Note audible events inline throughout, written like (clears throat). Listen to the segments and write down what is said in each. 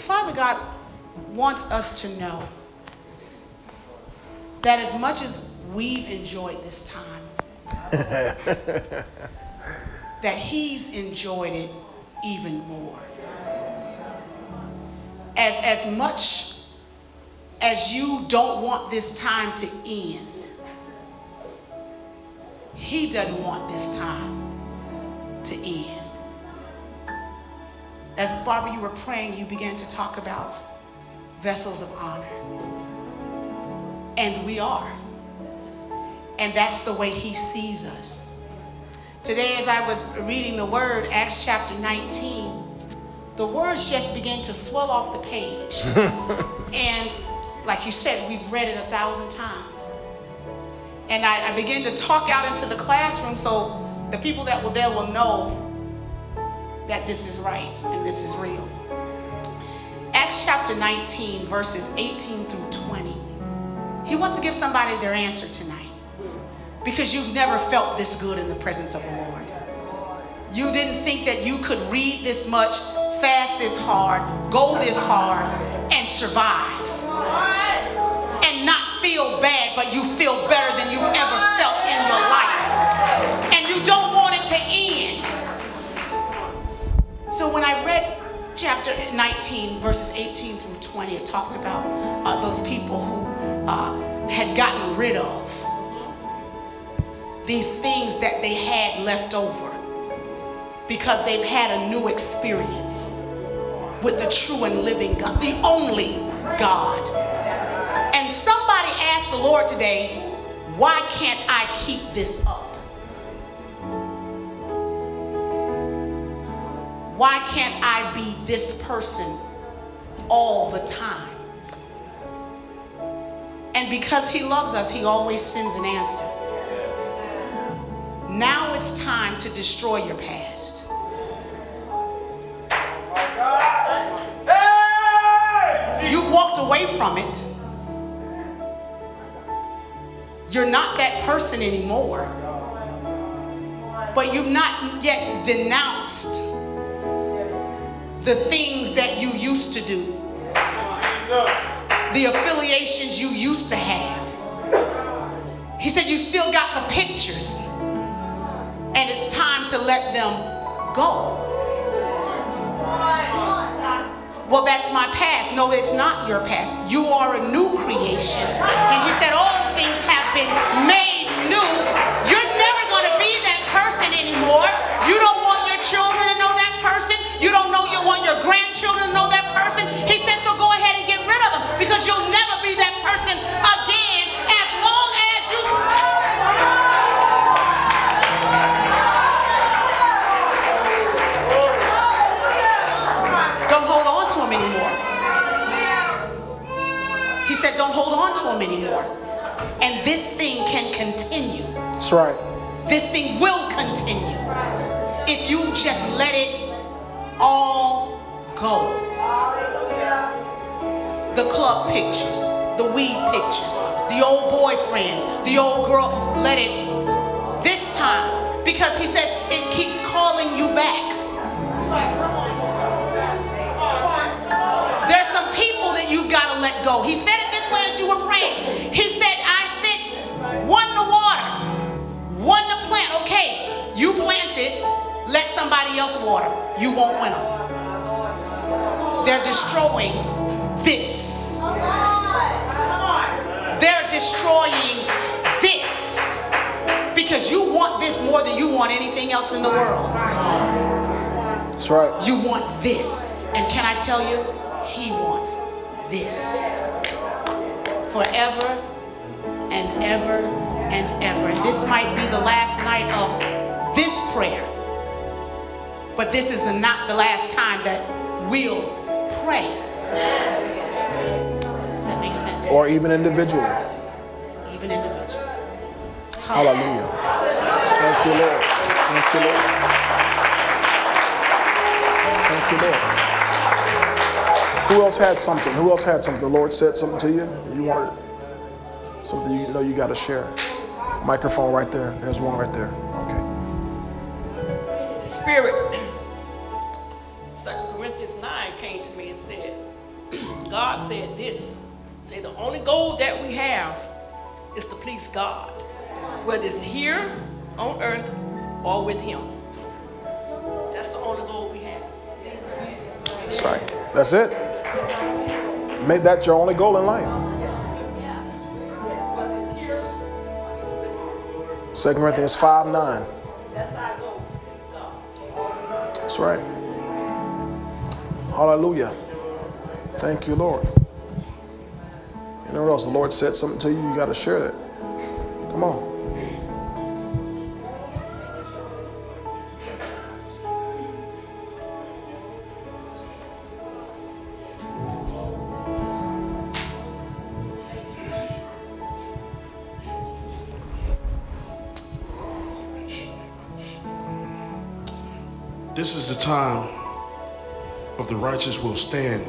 Father God wants us to know that as much as we've enjoyed this time, (laughs) that He's enjoyed it even more. As, as much as you don't want this time to end, He doesn't want this time to end. As Barbara, you were praying, you began to talk about vessels of honor. And we are. And that's the way He sees us. Today, as I was reading the word, Acts chapter 19, the words just began to swell off the page. (laughs) and like you said, we've read it a thousand times. And I, I began to talk out into the classroom so the people that were there will know that this is right and this is real. Acts chapter 19, verses 18 through 20. He wants to give somebody their answer tonight because you've never felt this good in the presence of the Lord. You didn't think that you could read this much, fast this hard, go this hard, and survive. And not feel bad, but you feel better than you've ever I read chapter 19, verses 18 through 20, it talked about uh, those people who uh, had gotten rid of these things that they had left over because they've had a new experience with the true and living God, the only God. And somebody asked the Lord today, why can't I keep this up? Why can't I be this person all the time? And because He loves us, He always sends an answer. Now it's time to destroy your past. You've walked away from it. You're not that person anymore. But you've not yet denounced the things that you used to do, the affiliations you used to have. He said, You still got the pictures, and it's time to let them go. Well, that's my past. No, it's not your past. You are a new creation. And he said, All things have been made That's right. This thing will continue if you just let it all go. The club pictures, the weed pictures, the old boyfriends, the old girl, let it this time because he said it keeps calling you back. There's some people that you've got to let go. He said it this way as you were praying. Somebody else water. You won't win them. They're destroying this. They're destroying this because you want this more than you want anything else in the world. That's right. You want this. And can I tell you, he wants this forever and ever and ever. And this might be the last night of this prayer. But this is the, not the last time that we'll pray. Does that make sense? Or even individually. Even individually. Hallelujah. Thank you, Lord. Thank you, Lord. Thank you, Lord. Who else had something? Who else had something? The Lord said something to you? You wanted something you know you got to share. Microphone right there. There's one right there. Okay. Spirit. God said this. Say the only goal that we have is to please God, whether it's here on earth or with Him. That's the only goal we have. That's right. That's it. Make that your only goal in life. Second Corinthians 5 9. That's our goal. Please That's right. Hallelujah. Thank you, Lord. You know what else? The Lord said something to you, you got to share that. Come on. This is the time of the righteous will stand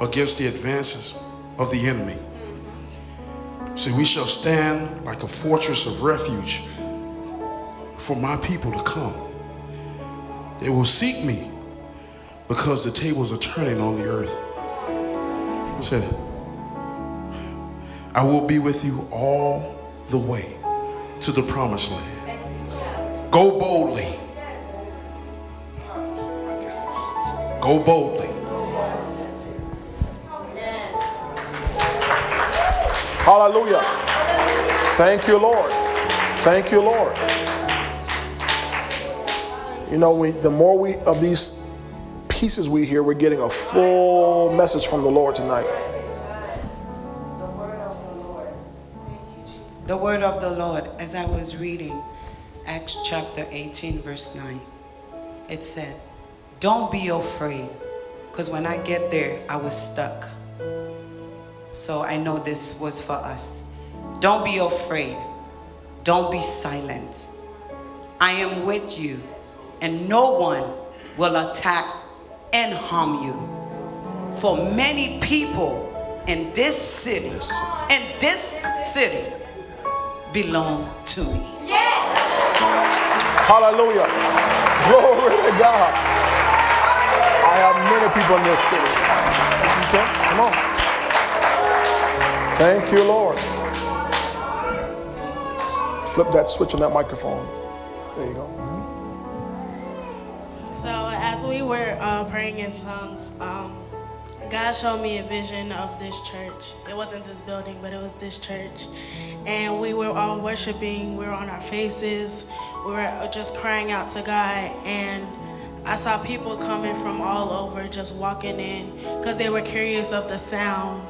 against the advances of the enemy. See, we shall stand like a fortress of refuge for my people to come. They will seek me because the tables are turning on the earth. He said, I will be with you all the way to the promised land. Go boldly. Go boldly. Hallelujah. Thank you, Lord. Thank you, Lord. You know, we, the more we of these pieces we hear, we're getting a full message from the Lord tonight. The word of the Lord, as I was reading Acts chapter 18, verse 9, it said, Don't be afraid, because when I get there, I was stuck. So I know this was for us. Don't be afraid. Don't be silent. I am with you, and no one will attack and harm you. For many people in this city, in this city, belong to me. Hallelujah. Glory to God. I have many people in this city. Okay, come on. Thank you, Lord. Flip that switch on that microphone. There you go. So as we were uh, praying in tongues, um, God showed me a vision of this church. It wasn't this building, but it was this church. And we were all worshiping. We were on our faces. We were just crying out to God. And I saw people coming from all over just walking in because they were curious of the sound.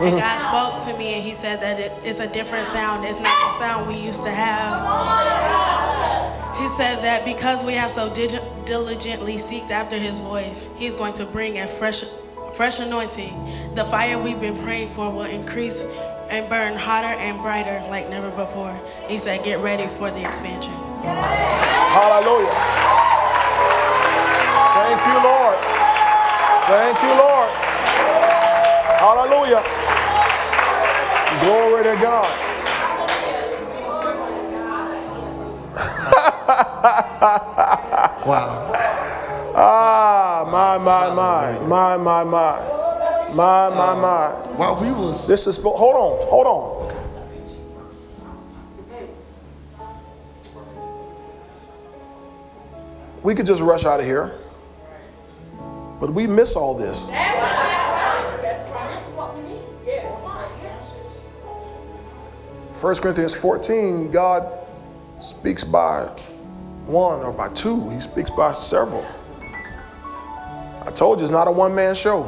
And God spoke to me and He said that it, it's a different sound. It's not the sound we used to have. He said that because we have so diligently seeked after his voice, he's going to bring a fresh fresh anointing. The fire we've been praying for will increase and burn hotter and brighter like never before. He said, get ready for the expansion. Hallelujah. Thank you, Lord. Thank you, Lord. Hallelujah. Glory to God. wow. Ah, my, my, my, my, my, my. My, my, my. While we was. This is. Hold on, hold on. We could just rush out of here, but we miss all this. That's First Corinthians 14, God speaks by one or by two, He speaks by several. I told you it's not a one man show.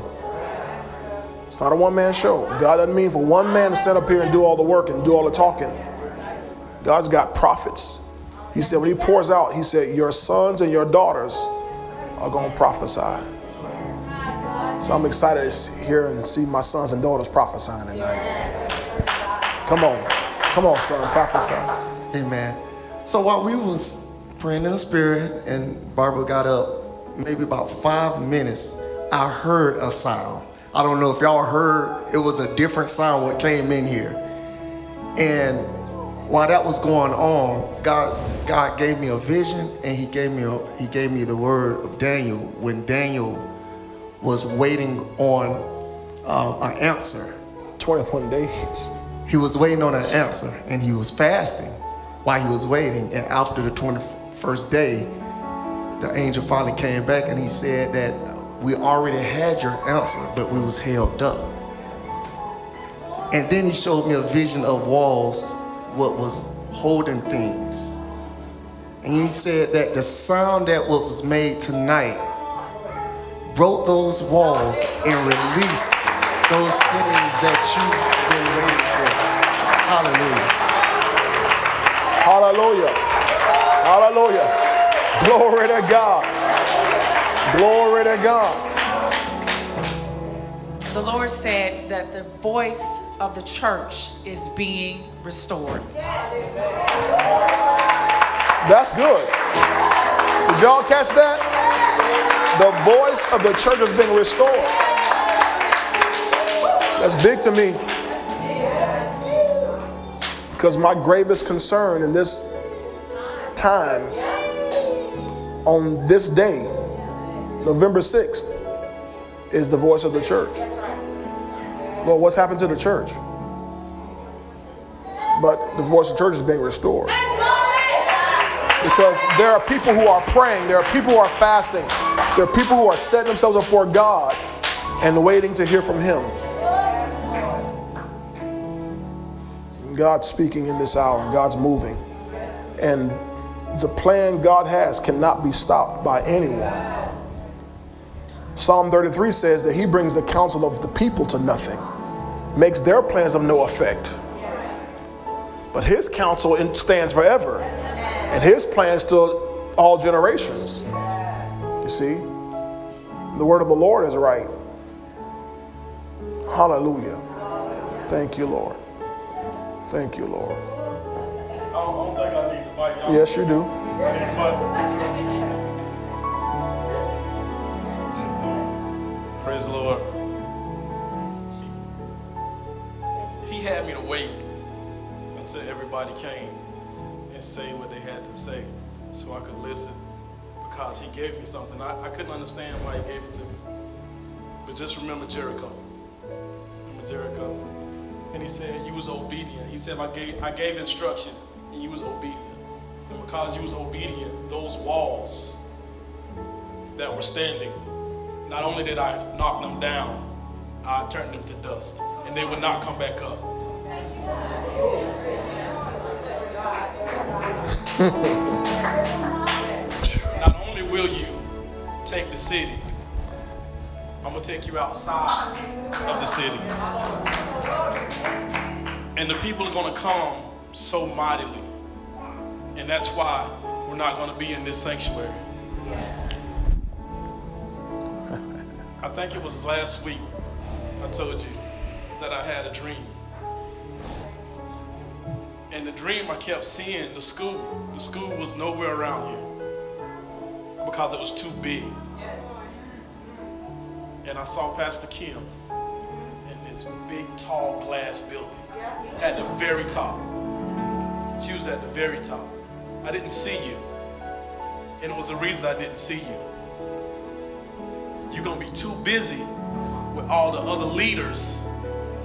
It's not a one man show. God doesn't mean for one man to sit up here and do all the work and do all the talking. God's got prophets. He said, when He pours out, He said, Your sons and your daughters are going to prophesy. So I'm excited to hear and see my sons and daughters prophesying tonight. Come on. Come on, son, prophesy. Amen. So while we was praying in the spirit and Barbara got up, maybe about five minutes, I heard a sound. I don't know if y'all heard, it was a different sound what came in here. And while that was going on, God God gave me a vision and he gave me a, he gave me the word of Daniel when Daniel was waiting on uh, an answer. 21 days. He was waiting on an answer and he was fasting while he was waiting. And after the 21st day, the angel finally came back and he said that we already had your answer, but we was held up. And then he showed me a vision of walls, what was holding things. And he said that the sound that was made tonight broke those walls and released those things that you've been waiting. Hallelujah. Hallelujah. Hallelujah. Glory to God. Glory to God. The Lord said that the voice of the church is being restored. Yes. That's good. Did y'all catch that? The voice of the church is being restored. That's big to me. Because my gravest concern in this time, on this day, November 6th, is the voice of the church. Lord, what's happened to the church? But the voice of the church is being restored because there are people who are praying, there are people who are fasting, there are people who are setting themselves before God and waiting to hear from Him. God's speaking in this hour, God's moving. And the plan God has cannot be stopped by anyone. Psalm 33 says that He brings the counsel of the people to nothing, makes their plans of no effect. But His counsel stands forever and his plans to all generations. You see, the word of the Lord is right. Hallelujah. Thank you, Lord. Thank you, Lord. I don't, I don't think I need bite y'all. Yes, you do. Praise the Lord. He had me to wait until everybody came and say what they had to say so I could listen because he gave me something. I, I couldn't understand why he gave it to me. But just remember Jericho. Remember Jericho. And he said, You was obedient. He said, I gave, I gave instruction and you was obedient. And because you was obedient, those walls that were standing, not only did I knock them down, I turned them to dust. And they would not come back up. (laughs) Not only will you take the city, I'm gonna take you outside of the city. And the people are gonna come so mightily. And that's why we're not gonna be in this sanctuary. I think it was last week I told you that I had a dream. And the dream I kept seeing the school. The school was nowhere around here because it was too big. And I saw Pastor Kim this big, tall glass building at the very top. She was at the very top. I didn't see you. And it was the reason I didn't see you. You're going to be too busy with all the other leaders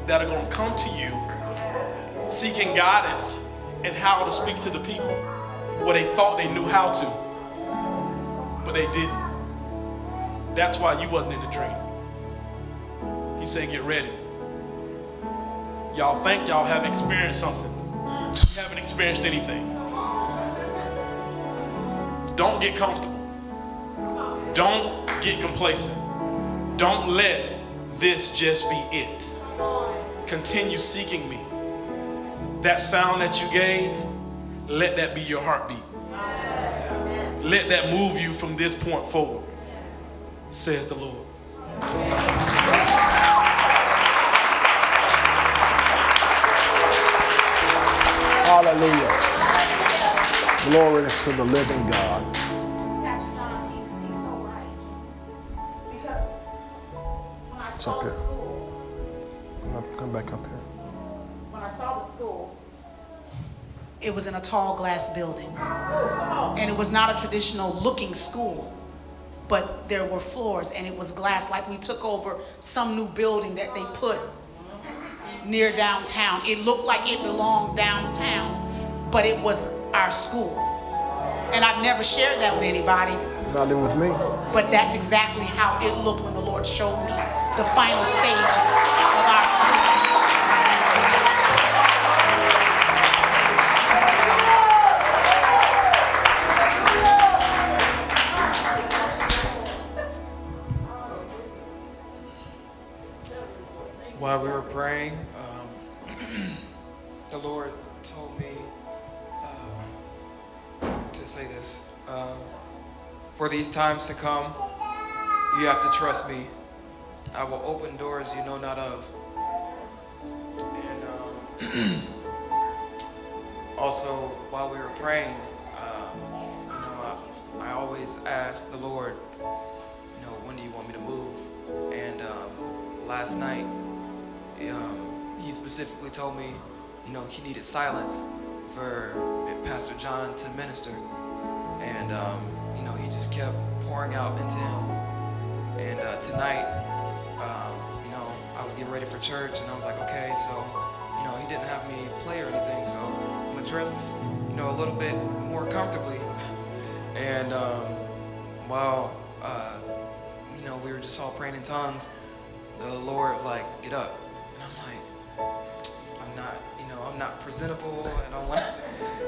that are going to come to you seeking guidance and how to speak to the people where they thought they knew how to, but they didn't. That's why you wasn't in the dream. He said, get ready. Y'all think y'all have experienced something. You haven't experienced anything. Don't get comfortable. Don't get complacent. Don't let this just be it. Continue seeking me. That sound that you gave, let that be your heartbeat. Let that move you from this point forward, saith the Lord. Hallelujah. Glory to the living God. Pastor John, he's, he's so right. Because when I It's saw up the here. school, Come back up here. when I saw the school, it was in a tall glass building. And it was not a traditional looking school. but there were floors and it was glass like we took over some new building that they put near downtown. It looked like it belonged downtown, but it was our school. And I've never shared that with anybody, Not even with me. but that's exactly how it looked when the Lord showed me the final stages of our While we were praying, um, (clears throat) the Lord told me um, to say this. Um, for these times to come, you have to trust me. I will open doors you know not of. And um, (clears throat) also, while we were praying, um, you know, I, I always ask the Lord, you know, when do you want me to move? And um, last night, um, he specifically told me, you know, he needed silence for Pastor John to minister. And, um, you know, he just kept pouring out into him. And uh, tonight, um, you know, I was getting ready for church and I was like, okay, so, you know, he didn't have me play or anything, so I'm gonna dress, you know, a little bit more comfortably. (laughs) And um, while, uh, you know, we were just all praying in tongues, the Lord was like, get up. I'm not presentable and I don't want,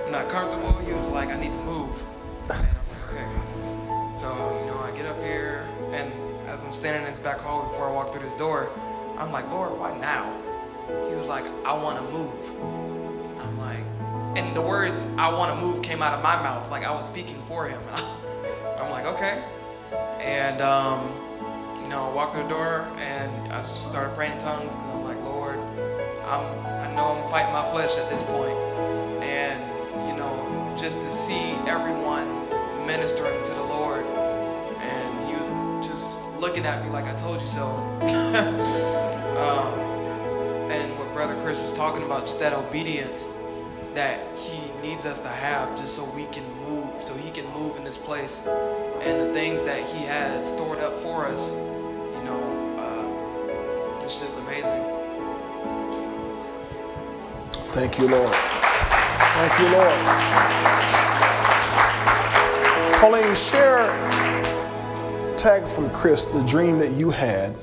I'm not comfortable. He was like, I need to move. I'm like, okay. So, you know, I get up here and as I'm standing in this back hall before I walk through this door, I'm like, Lord, why now? He was like, I want to move. I'm like, and the words I want to move came out of my mouth, like I was speaking for him. (laughs) I'm like, okay. And, um, you know, I walked through the door and I just started praying in tongues because I'm like, Lord, I'm, know I'm fighting my flesh at this point. And, you know, just to see everyone ministering to the Lord and he was just looking at me like I told you so. (laughs) um, and what Brother Chris was talking about, just that obedience that he needs us to have just so we can move, so he can move in this place. And the things that he has stored up for us, you know, um, it's just amazing. Thank you, Lord. Thank you, Lord. Pauline, share, tag from Chris the dream that you had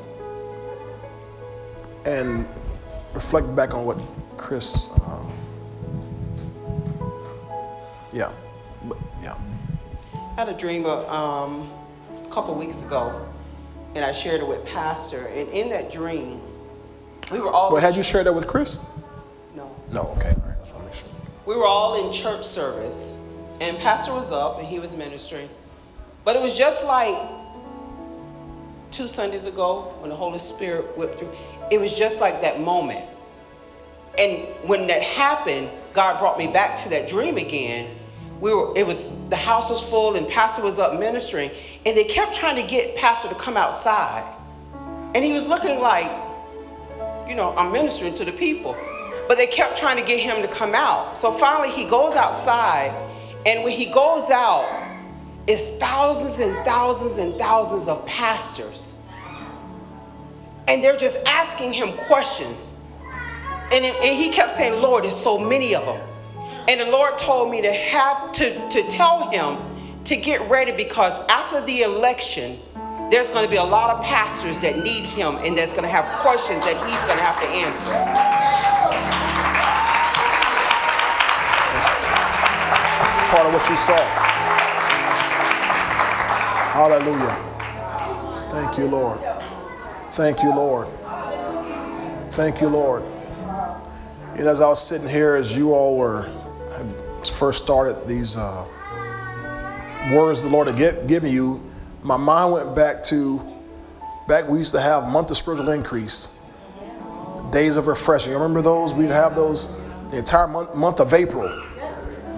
and reflect back on what Chris, um, yeah, but, yeah. I had a dream of, um, a couple weeks ago, and I shared it with Pastor. And in that dream, we were all But had you shared that with Chris? No, okay, all right, make sure. we were all in church service, and Pastor was up and he was ministering. But it was just like two Sundays ago when the Holy Spirit whipped through. It was just like that moment. And when that happened, God brought me back to that dream again. We were, it was, the house was full and Pastor was up ministering, and they kept trying to get Pastor to come outside. And he was looking like, you know, I'm ministering to the people. But they kept trying to get him to come out. So finally he goes outside, and when he goes out, it's thousands and thousands and thousands of pastors. And they're just asking him questions. And, it- and he kept saying, Lord, there's so many of them. And the Lord told me to have to, to tell him to get ready because after the election, there's going to be a lot of pastors that need him and that's going to have questions that he's going to have to answer. That's Part of what you saw. Hallelujah. Thank you, Lord. Thank you, Lord. Thank you, Lord. And as I was sitting here, as you all were first started these uh, words the Lord had given you, my mind went back to back we used to have month of spiritual increase, days of refreshing. You remember those? We'd have those the entire month, month of April,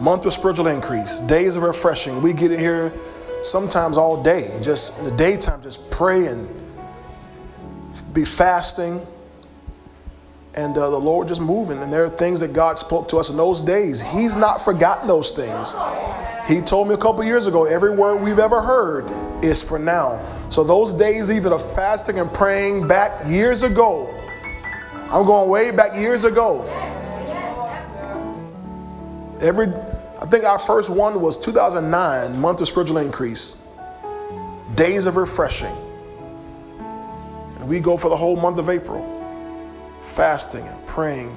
month of spiritual increase, days of refreshing. We get in here sometimes all day, just in the daytime, just pray and be fasting and uh, the Lord just moving. And there are things that God spoke to us in those days. He's not forgotten those things. He told me a couple years ago, every word we've ever heard is for now. So those days even of fasting and praying back years ago, I'm going way back years ago. Every, I think our first one was 2009, month of spiritual increase, days of refreshing. And we go for the whole month of April, fasting and praying.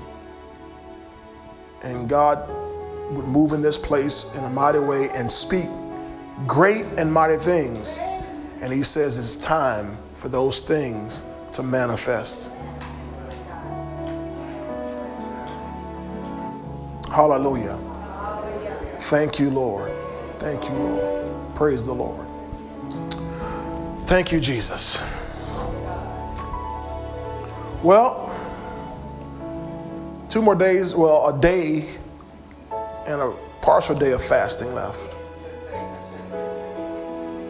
And God would move in this place in a mighty way and speak great and mighty things. And He says it's time for those things to manifest. Hallelujah. Thank you, Lord. Thank you, Lord. Praise the Lord. Thank you, Jesus. Well, two more days, well, a day and a partial day of fasting left.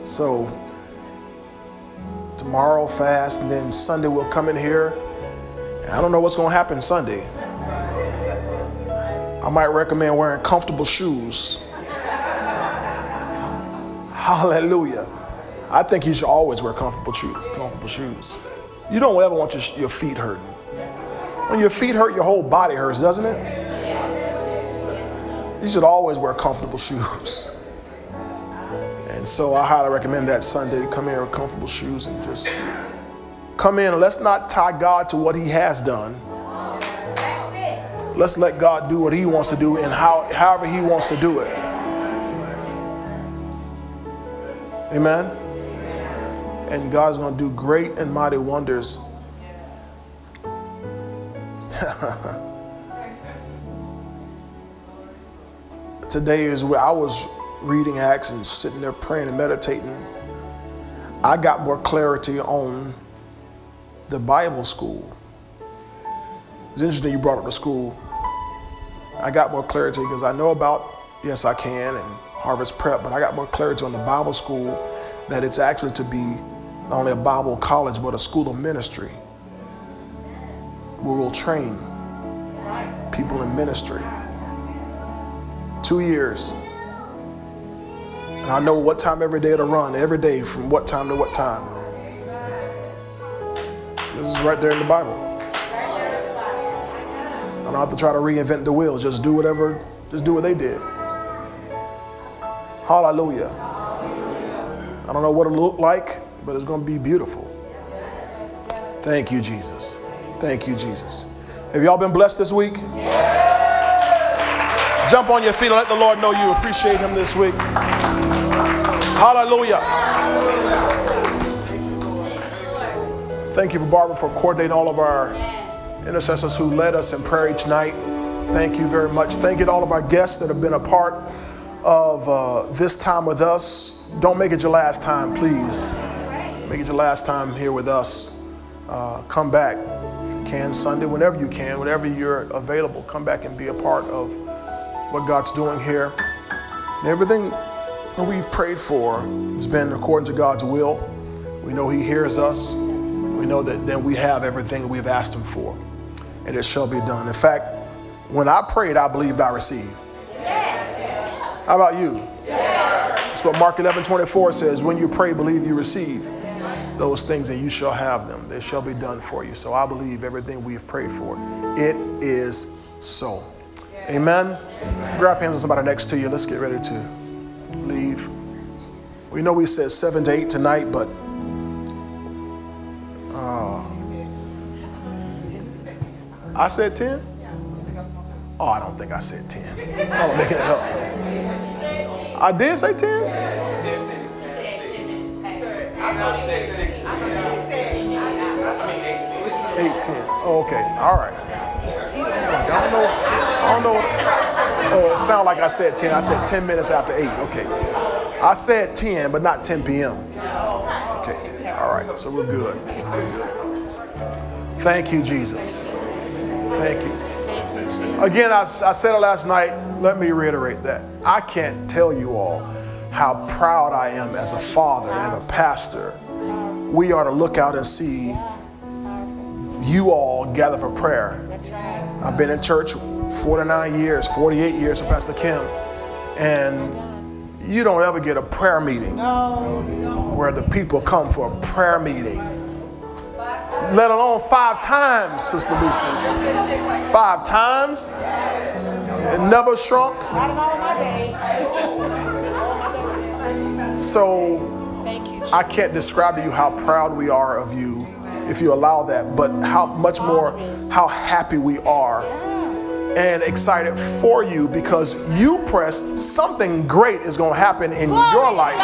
So, tomorrow fast, and then Sunday we'll come in here. I don't know what's going to happen Sunday. I might recommend wearing comfortable shoes. (laughs) Hallelujah. I think you should always wear comfortable, shoes. comfortable shoes. You don't ever want your, your feet hurting. When your feet hurt, your whole body hurts, doesn't it? You should always wear comfortable shoes. And so I highly recommend that Sunday come in with comfortable shoes and just come in. Let's not tie God to what He has done. Let's let God do what He wants to do and how, however He wants to do it. Amen. And God's going to do great and mighty wonders. (laughs) Today is where I was reading Acts and sitting there praying and meditating. I got more clarity on the Bible school. It's interesting you brought up the school. I got more clarity because I know about Yes I Can and Harvest Prep, but I got more clarity on the Bible school that it's actually to be not only a Bible college, but a school of ministry where we'll train people in ministry. Two years. And I know what time every day to run, every day from what time to what time. This is right there in the Bible. I don't have to try to reinvent the wheel. Just do whatever, just do what they did. Hallelujah. I don't know what it'll look like, but it's going to be beautiful. Thank you, Jesus. Thank you, Jesus. Have y'all been blessed this week? Jump on your feet and let the Lord know you appreciate Him this week. Hallelujah. Thank you for Barbara for coordinating all of our intercessors who led us in prayer each night. Thank you very much. Thank you to all of our guests that have been a part of uh, this time with us. Don't make it your last time, please. Make it your last time here with us. Uh, come back if you can Sunday, whenever you can, whenever you're available. Come back and be a part of what God's doing here. And everything that we've prayed for has been according to God's will. We know He hears us. We know that then we have everything we've asked Him for, and it shall be done. In fact, when I prayed, I believed I received. How about you? That's what Mark 11 24 says. When you pray, believe you receive those things, and you shall have them. They shall be done for you. So I believe everything we've prayed for. It is so. Amen. Grab hands on somebody next to you. Let's get ready to leave. We know we said seven to eight tonight, but uh, I said 10? Oh, I don't think I said 10. I'm making it up. I did say 10? 8, 10. Oh, okay. All right. I don't know. I don't know. Oh, it sounded like I said 10. I said 10 minutes after 8. Okay. I said 10, but not 10 p.m. Okay. All right. So we're good. Thank you, Jesus. Thank you. Again, I, I said it last night. Let me reiterate that. I can't tell you all how proud I am as a father and a pastor. We are to look out and see you all gather for prayer. I've been in church 49 years, 48 years with Pastor Kim, and you don't ever get a prayer meeting where the people come for a prayer meeting. Let alone five times, Sister Lucy. Five times. It never shrunk. So I can't describe to you how proud we are of you if you allow that, but how much more how happy we are and excited for you because you pressed something great is going to happen in your life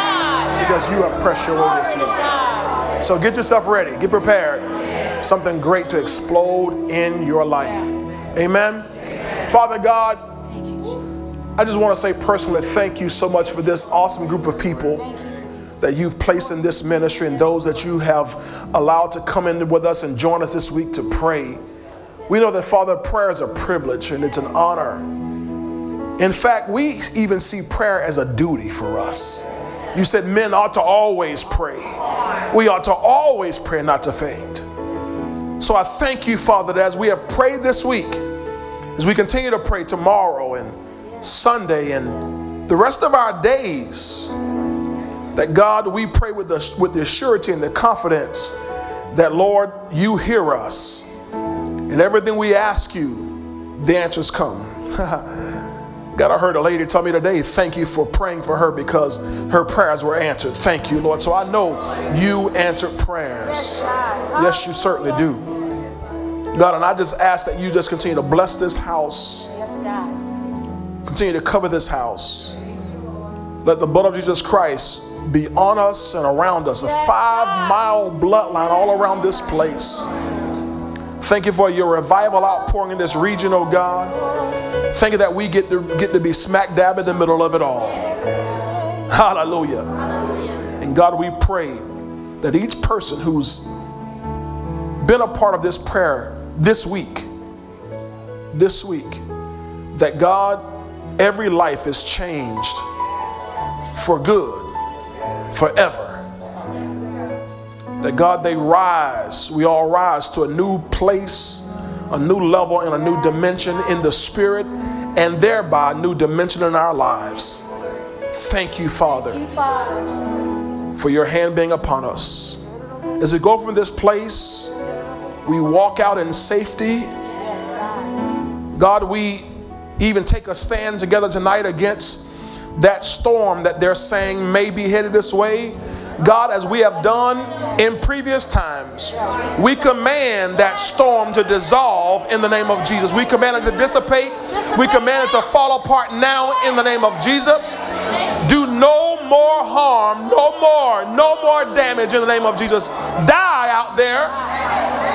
because you have pressed your way this week. So get yourself ready, get prepared. Something great to explode in your life. Amen. Father God, I just want to say personally thank you so much for this awesome group of people that you've placed in this ministry and those that you have allowed to come in with us and join us this week to pray. We know that, Father, prayer is a privilege and it's an honor. In fact, we even see prayer as a duty for us. You said men ought to always pray. We ought to always pray, not to faint. So I thank you, Father, that as we have prayed this week, as we continue to pray tomorrow and Sunday and the rest of our days, that God, we pray with the, with the surety and the confidence that, Lord, you hear us. And everything we ask you, the answers come. (laughs) God, I heard a lady tell me today, thank you for praying for her because her prayers were answered. Thank you, Lord. So I know you answered prayers. Yes, you certainly do. God, and I just ask that you just continue to bless this house. Continue to cover this house. Let the blood of Jesus Christ be on us and around us, a five mile bloodline all around this place. Thank you for your revival outpouring in this region, oh God. Thank you that we get to get to be smack dab in the middle of it all. Hallelujah. And God, we pray that each person who's been a part of this prayer this week, this week, that God, every life is changed for good, forever. That God, they rise, we all rise to a new place, a new level, and a new dimension in the spirit, and thereby a new dimension in our lives. Thank you, Father, for your hand being upon us. As we go from this place, we walk out in safety. God, we even take a stand together tonight against that storm that they're saying may be headed this way. God, as we have done in previous times, we command that storm to dissolve in the name of Jesus. We command it to dissipate. We command it to fall apart now in the name of Jesus. Do no more harm, no more, no more damage in the name of Jesus. Die out there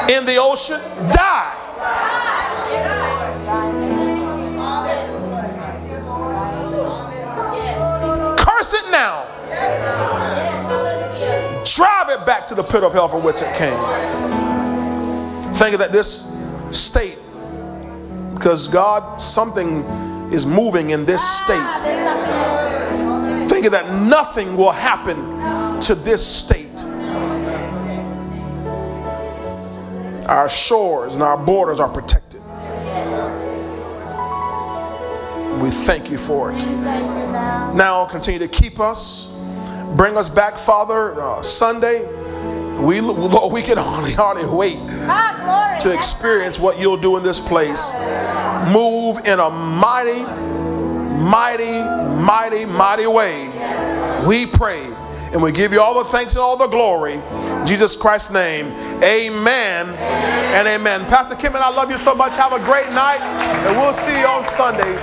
in the ocean. Die. Curse it now. Drive it back to the pit of hell from which it came. Thank you that this state, because God, something is moving in this state. Thank you that nothing will happen to this state. Our shores and our borders are protected. We thank you for it. Now continue to keep us. Bring us back, Father, uh, Sunday. We, Lord, we can hardly, hardly wait to experience what you'll do in this place. Move in a mighty, mighty, mighty, mighty way. We pray and we give you all the thanks and all the glory. In Jesus Christ's name, amen and amen. Pastor Kim and I love you so much. Have a great night, and we'll see you on Sunday.